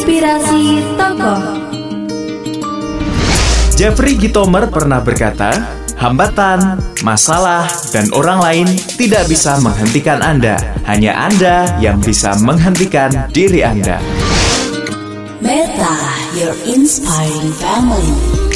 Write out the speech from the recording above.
Inspirasi Tokoh Jeffrey Gitomer pernah berkata, hambatan, masalah, dan orang lain tidak bisa menghentikan Anda. Hanya Anda yang bisa menghentikan diri Anda. Meta Your Inspiring Family